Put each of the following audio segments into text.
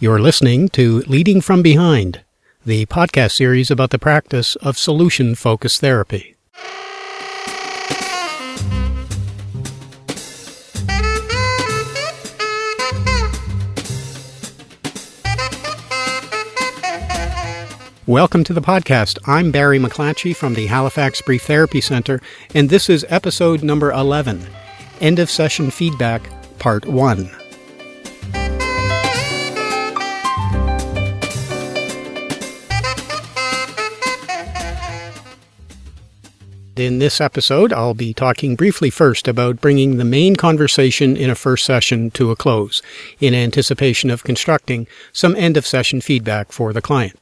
You're listening to Leading from Behind, the podcast series about the practice of solution focused therapy. Welcome to the podcast. I'm Barry McClatchy from the Halifax Brief Therapy Center, and this is episode number 11 End of Session Feedback, Part 1. In this episode, I'll be talking briefly first about bringing the main conversation in a first session to a close, in anticipation of constructing some end of session feedback for the client.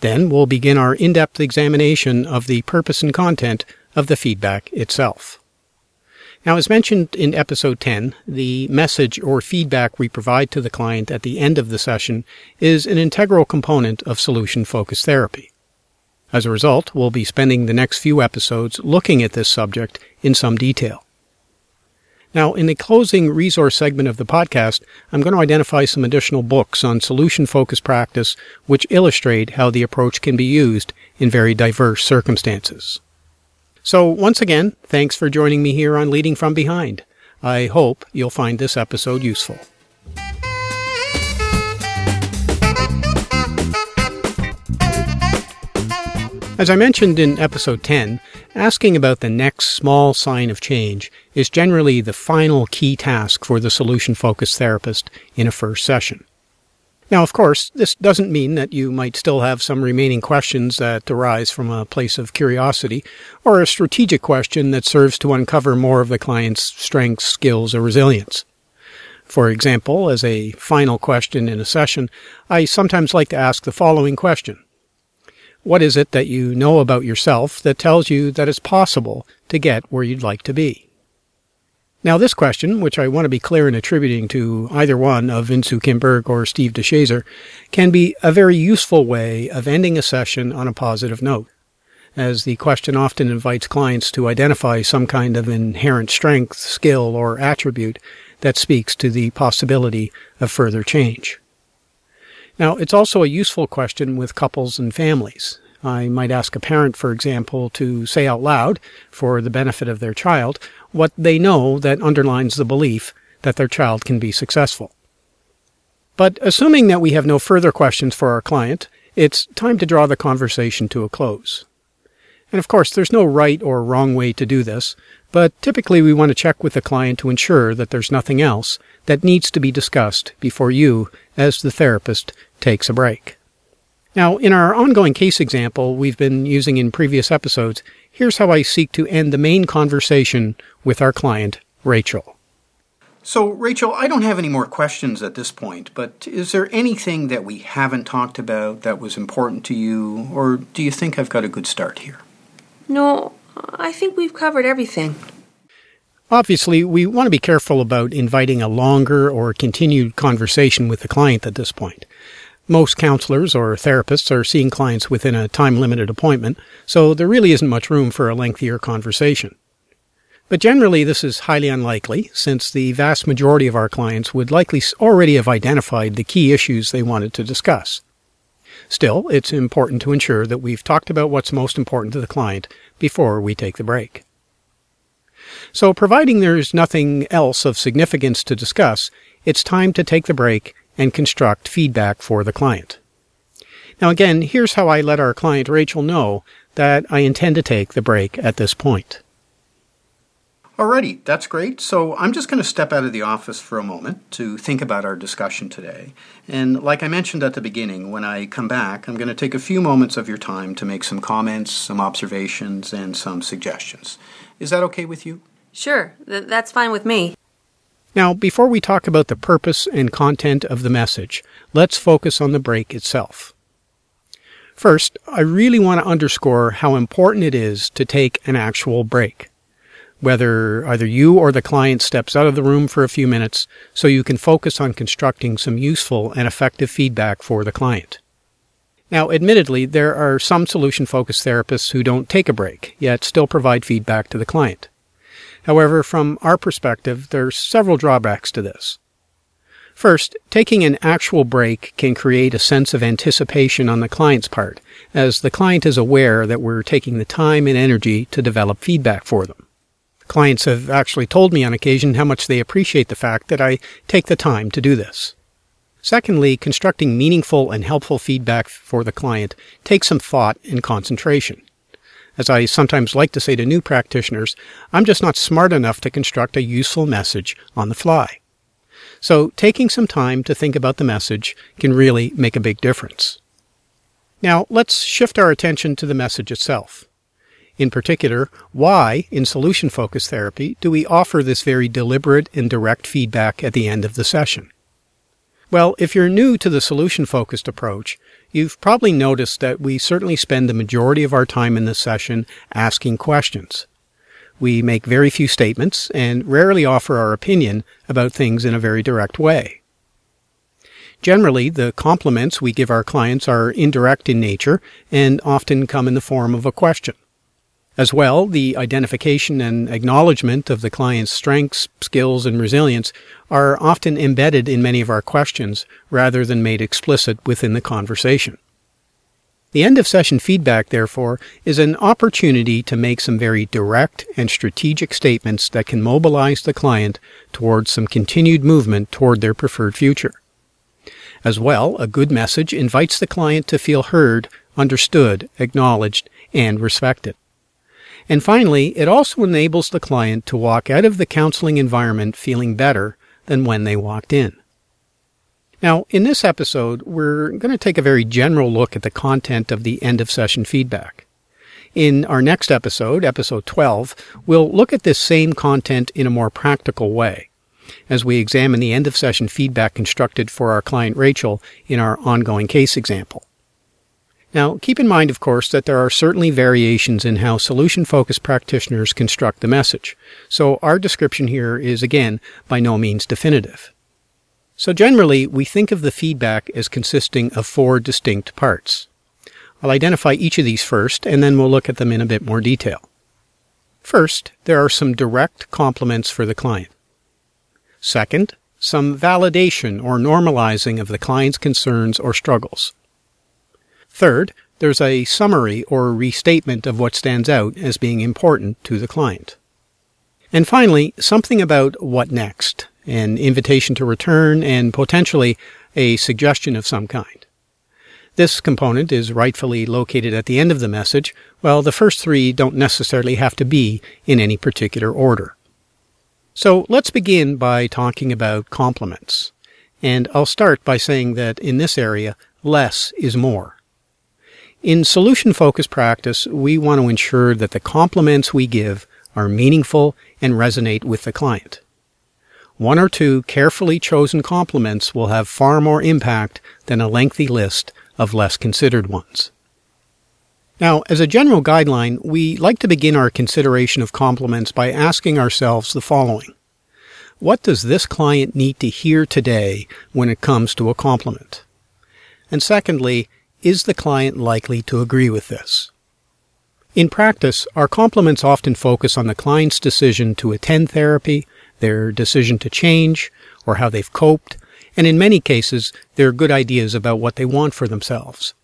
Then we'll begin our in-depth examination of the purpose and content of the feedback itself. Now, as mentioned in episode 10, the message or feedback we provide to the client at the end of the session is an integral component of solution focused therapy. As a result, we'll be spending the next few episodes looking at this subject in some detail. Now, in the closing resource segment of the podcast, I'm going to identify some additional books on solution focused practice which illustrate how the approach can be used in very diverse circumstances. So, once again, thanks for joining me here on Leading from Behind. I hope you'll find this episode useful. As I mentioned in episode 10, asking about the next small sign of change is generally the final key task for the solution focused therapist in a first session. Now, of course, this doesn't mean that you might still have some remaining questions that arise from a place of curiosity or a strategic question that serves to uncover more of the client's strengths, skills, or resilience. For example, as a final question in a session, I sometimes like to ask the following question what is it that you know about yourself that tells you that it's possible to get where you'd like to be? Now, this question, which I want to be clear in attributing to either one of Insoo Kim Berg or Steve de Shazer, can be a very useful way of ending a session on a positive note, as the question often invites clients to identify some kind of inherent strength, skill, or attribute that speaks to the possibility of further change. Now, it's also a useful question with couples and families. I might ask a parent, for example, to say out loud, for the benefit of their child, what they know that underlines the belief that their child can be successful. But assuming that we have no further questions for our client, it's time to draw the conversation to a close. And of course, there's no right or wrong way to do this, but typically we want to check with the client to ensure that there's nothing else that needs to be discussed before you, as the therapist, takes a break. Now, in our ongoing case example we've been using in previous episodes, here's how I seek to end the main conversation with our client, Rachel. So, Rachel, I don't have any more questions at this point, but is there anything that we haven't talked about that was important to you, or do you think I've got a good start here? No, I think we've covered everything. Obviously, we want to be careful about inviting a longer or continued conversation with the client at this point. Most counselors or therapists are seeing clients within a time limited appointment, so there really isn't much room for a lengthier conversation. But generally, this is highly unlikely, since the vast majority of our clients would likely already have identified the key issues they wanted to discuss. Still, it's important to ensure that we've talked about what's most important to the client before we take the break. So, providing there's nothing else of significance to discuss, it's time to take the break and construct feedback for the client. Now again, here's how I let our client Rachel know that I intend to take the break at this point. Alrighty, that's great. So I'm just going to step out of the office for a moment to think about our discussion today. And like I mentioned at the beginning, when I come back, I'm going to take a few moments of your time to make some comments, some observations, and some suggestions. Is that okay with you? Sure, th- that's fine with me. Now, before we talk about the purpose and content of the message, let's focus on the break itself. First, I really want to underscore how important it is to take an actual break. Whether either you or the client steps out of the room for a few minutes so you can focus on constructing some useful and effective feedback for the client. Now, admittedly, there are some solution focused therapists who don't take a break, yet still provide feedback to the client. However, from our perspective, there are several drawbacks to this. First, taking an actual break can create a sense of anticipation on the client's part, as the client is aware that we're taking the time and energy to develop feedback for them. Clients have actually told me on occasion how much they appreciate the fact that I take the time to do this. Secondly, constructing meaningful and helpful feedback for the client takes some thought and concentration. As I sometimes like to say to new practitioners, I'm just not smart enough to construct a useful message on the fly. So taking some time to think about the message can really make a big difference. Now let's shift our attention to the message itself. In particular, why, in solution focused therapy, do we offer this very deliberate and direct feedback at the end of the session? Well, if you're new to the solution focused approach, you've probably noticed that we certainly spend the majority of our time in this session asking questions. We make very few statements and rarely offer our opinion about things in a very direct way. Generally, the compliments we give our clients are indirect in nature and often come in the form of a question. As well, the identification and acknowledgement of the client's strengths, skills, and resilience are often embedded in many of our questions rather than made explicit within the conversation. The end of session feedback, therefore, is an opportunity to make some very direct and strategic statements that can mobilize the client towards some continued movement toward their preferred future. As well, a good message invites the client to feel heard, understood, acknowledged, and respected. And finally, it also enables the client to walk out of the counseling environment feeling better than when they walked in. Now, in this episode, we're going to take a very general look at the content of the end of session feedback. In our next episode, episode 12, we'll look at this same content in a more practical way as we examine the end of session feedback constructed for our client Rachel in our ongoing case example. Now, keep in mind, of course, that there are certainly variations in how solution focused practitioners construct the message, so our description here is again by no means definitive. So generally, we think of the feedback as consisting of four distinct parts. I'll identify each of these first, and then we'll look at them in a bit more detail. First, there are some direct compliments for the client. Second, some validation or normalizing of the client's concerns or struggles. Third, there's a summary or restatement of what stands out as being important to the client. And finally, something about what next, an invitation to return, and potentially a suggestion of some kind. This component is rightfully located at the end of the message, while the first three don't necessarily have to be in any particular order. So let's begin by talking about compliments. And I'll start by saying that in this area, less is more. In solution focused practice, we want to ensure that the compliments we give are meaningful and resonate with the client. One or two carefully chosen compliments will have far more impact than a lengthy list of less considered ones. Now, as a general guideline, we like to begin our consideration of compliments by asking ourselves the following. What does this client need to hear today when it comes to a compliment? And secondly, is the client likely to agree with this? In practice, our compliments often focus on the client's decision to attend therapy, their decision to change, or how they've coped, and in many cases, their good ideas about what they want for themselves.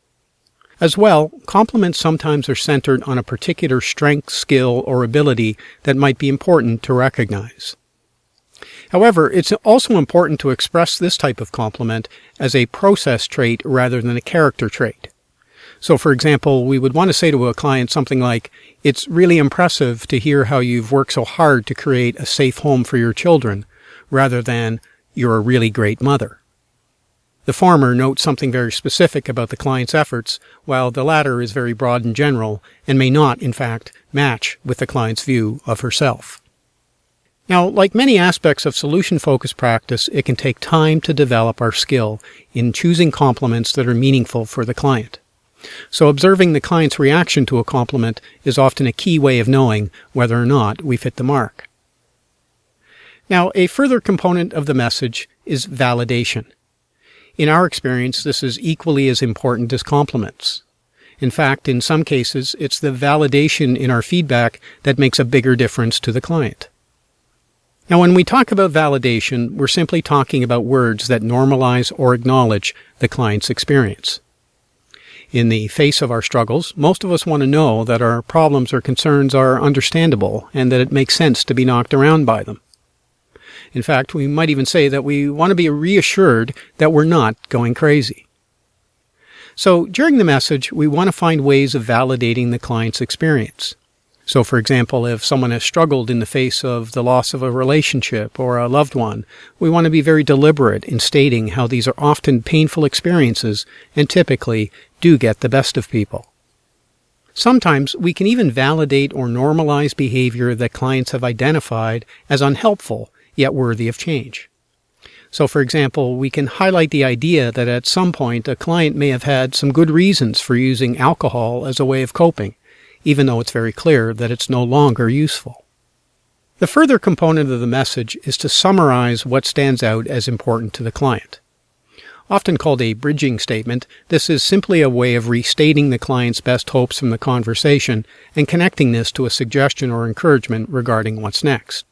As well, compliments sometimes are centered on a particular strength, skill, or ability that might be important to recognize. However, it's also important to express this type of compliment as a process trait rather than a character trait. So, for example, we would want to say to a client something like, It's really impressive to hear how you've worked so hard to create a safe home for your children, rather than, You're a really great mother. The former notes something very specific about the client's efforts, while the latter is very broad and general and may not, in fact, match with the client's view of herself. Now, like many aspects of solution focused practice, it can take time to develop our skill in choosing compliments that are meaningful for the client. So observing the client's reaction to a compliment is often a key way of knowing whether or not we've hit the mark. Now, a further component of the message is validation. In our experience, this is equally as important as compliments. In fact, in some cases, it's the validation in our feedback that makes a bigger difference to the client. Now, when we talk about validation, we're simply talking about words that normalize or acknowledge the client's experience. In the face of our struggles, most of us want to know that our problems or concerns are understandable and that it makes sense to be knocked around by them. In fact, we might even say that we want to be reassured that we're not going crazy. So during the message, we want to find ways of validating the client's experience. So, for example, if someone has struggled in the face of the loss of a relationship or a loved one, we want to be very deliberate in stating how these are often painful experiences and typically do get the best of people. Sometimes we can even validate or normalize behavior that clients have identified as unhelpful yet worthy of change. So, for example, we can highlight the idea that at some point a client may have had some good reasons for using alcohol as a way of coping, even though it's very clear that it's no longer useful. The further component of the message is to summarize what stands out as important to the client. Often called a bridging statement, this is simply a way of restating the client's best hopes from the conversation and connecting this to a suggestion or encouragement regarding what's next.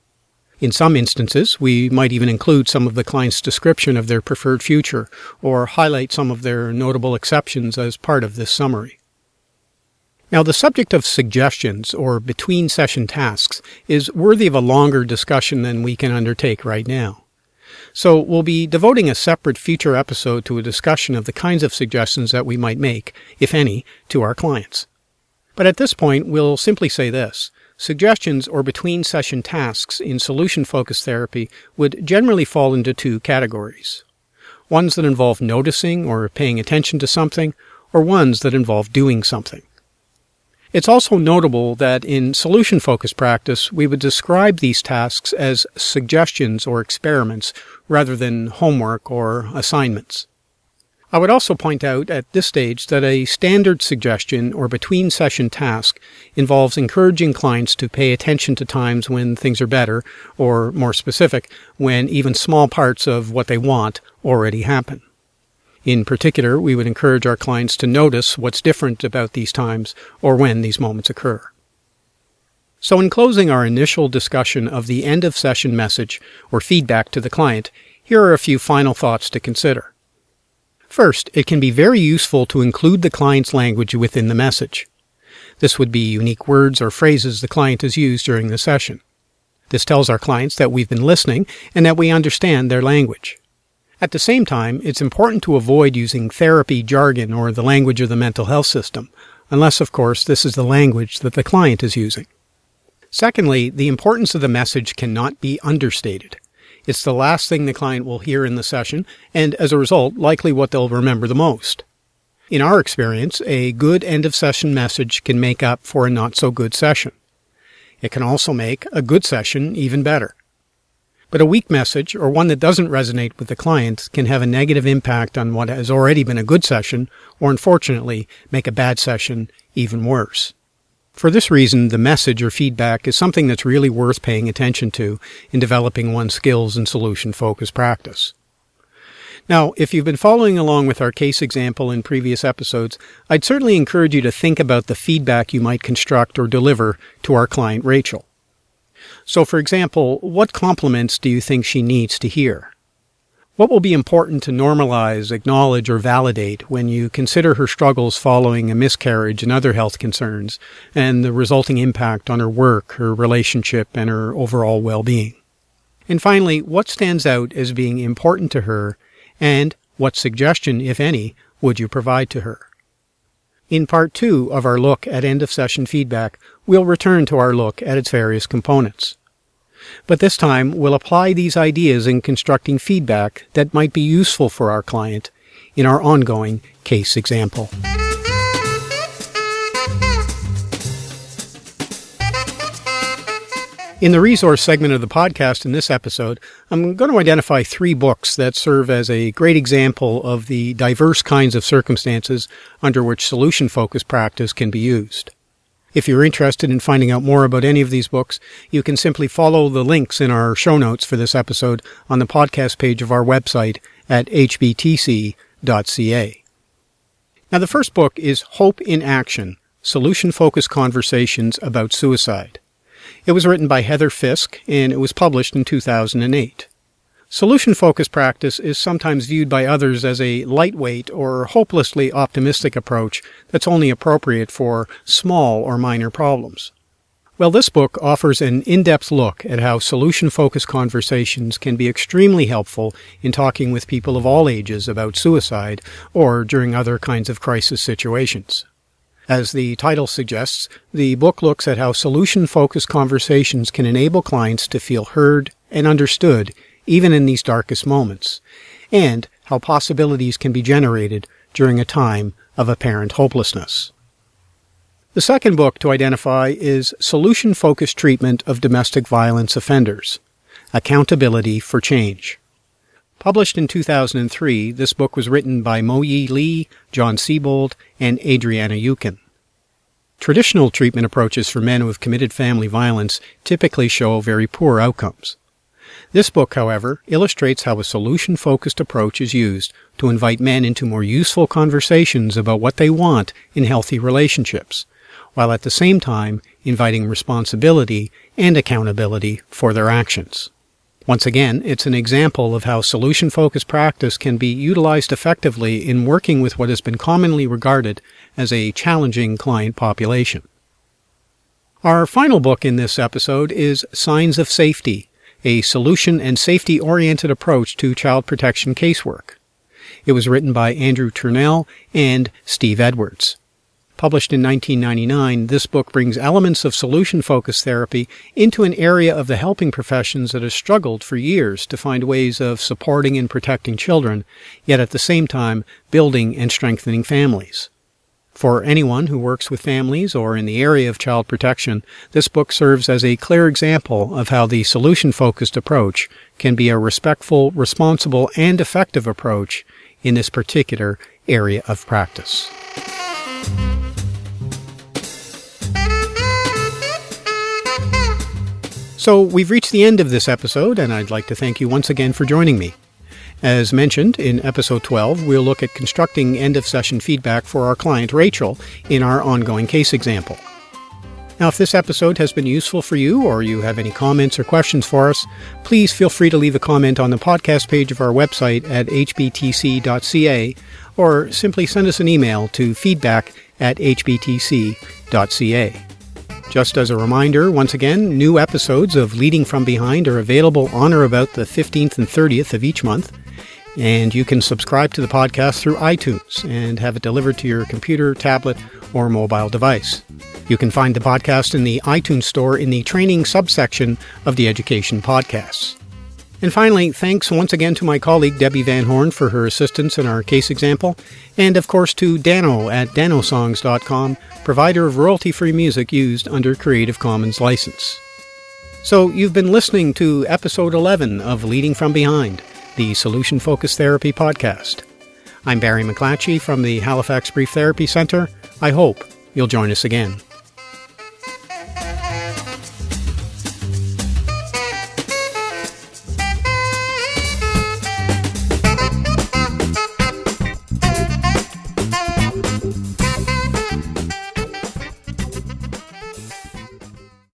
In some instances, we might even include some of the client's description of their preferred future or highlight some of their notable exceptions as part of this summary. Now, the subject of suggestions or between session tasks is worthy of a longer discussion than we can undertake right now. So we'll be devoting a separate future episode to a discussion of the kinds of suggestions that we might make, if any, to our clients. But at this point, we'll simply say this. Suggestions or between session tasks in solution focused therapy would generally fall into two categories. Ones that involve noticing or paying attention to something, or ones that involve doing something. It's also notable that in solution focused practice, we would describe these tasks as suggestions or experiments rather than homework or assignments. I would also point out at this stage that a standard suggestion or between session task involves encouraging clients to pay attention to times when things are better, or more specific, when even small parts of what they want already happen. In particular, we would encourage our clients to notice what's different about these times or when these moments occur. So, in closing our initial discussion of the end of session message or feedback to the client, here are a few final thoughts to consider. First, it can be very useful to include the client's language within the message. This would be unique words or phrases the client has used during the session. This tells our clients that we've been listening and that we understand their language. At the same time, it's important to avoid using therapy jargon or the language of the mental health system, unless, of course, this is the language that the client is using. Secondly, the importance of the message cannot be understated. It's the last thing the client will hear in the session, and as a result, likely what they'll remember the most. In our experience, a good end of session message can make up for a not so good session. It can also make a good session even better. But a weak message, or one that doesn't resonate with the client, can have a negative impact on what has already been a good session, or unfortunately, make a bad session even worse. For this reason, the message or feedback is something that's really worth paying attention to in developing one's skills in solution focused practice. Now, if you've been following along with our case example in previous episodes, I'd certainly encourage you to think about the feedback you might construct or deliver to our client Rachel. So, for example, what compliments do you think she needs to hear? What will be important to normalize, acknowledge, or validate when you consider her struggles following a miscarriage and other health concerns, and the resulting impact on her work, her relationship, and her overall well being? And finally, what stands out as being important to her, and what suggestion, if any, would you provide to her? In part two of our look at end of session feedback, we'll return to our look at its various components but this time we'll apply these ideas in constructing feedback that might be useful for our client in our ongoing case example. In the resource segment of the podcast in this episode, I'm going to identify three books that serve as a great example of the diverse kinds of circumstances under which solution focused practice can be used. If you're interested in finding out more about any of these books, you can simply follow the links in our show notes for this episode on the podcast page of our website at hbtc.ca. Now, the first book is Hope in Action Solution Focused Conversations About Suicide. It was written by Heather Fiske and it was published in 2008. Solution focused practice is sometimes viewed by others as a lightweight or hopelessly optimistic approach that's only appropriate for small or minor problems. Well, this book offers an in depth look at how solution focused conversations can be extremely helpful in talking with people of all ages about suicide or during other kinds of crisis situations. As the title suggests, the book looks at how solution focused conversations can enable clients to feel heard and understood even in these darkest moments, and how possibilities can be generated during a time of apparent hopelessness. The second book to identify is Solution Focused Treatment of Domestic Violence Offenders Accountability for Change. Published in 2003, this book was written by Mo Yee Lee, John Sebold, and Adriana Uken. Traditional treatment approaches for men who have committed family violence typically show very poor outcomes. This book, however, illustrates how a solution focused approach is used to invite men into more useful conversations about what they want in healthy relationships, while at the same time inviting responsibility and accountability for their actions. Once again, it's an example of how solution focused practice can be utilized effectively in working with what has been commonly regarded as a challenging client population. Our final book in this episode is Signs of Safety a solution and safety oriented approach to child protection casework. It was written by Andrew Turnell and Steve Edwards. Published in 1999, this book brings elements of solution focused therapy into an area of the helping professions that has struggled for years to find ways of supporting and protecting children, yet at the same time building and strengthening families. For anyone who works with families or in the area of child protection, this book serves as a clear example of how the solution focused approach can be a respectful, responsible, and effective approach in this particular area of practice. So we've reached the end of this episode, and I'd like to thank you once again for joining me. As mentioned in episode 12, we'll look at constructing end of session feedback for our client Rachel in our ongoing case example. Now, if this episode has been useful for you or you have any comments or questions for us, please feel free to leave a comment on the podcast page of our website at hbtc.ca or simply send us an email to feedback at hbtc.ca. Just as a reminder, once again, new episodes of Leading From Behind are available on or about the 15th and 30th of each month. And you can subscribe to the podcast through iTunes and have it delivered to your computer, tablet, or mobile device. You can find the podcast in the iTunes Store in the training subsection of the Education Podcasts. And finally, thanks once again to my colleague Debbie Van Horn for her assistance in our case example, and of course to Dano at danosongs.com, provider of royalty free music used under Creative Commons license. So, you've been listening to episode 11 of Leading From Behind the Solution Focused Therapy Podcast. I'm Barry McClatchy from the Halifax Brief Therapy Center. I hope you'll join us again.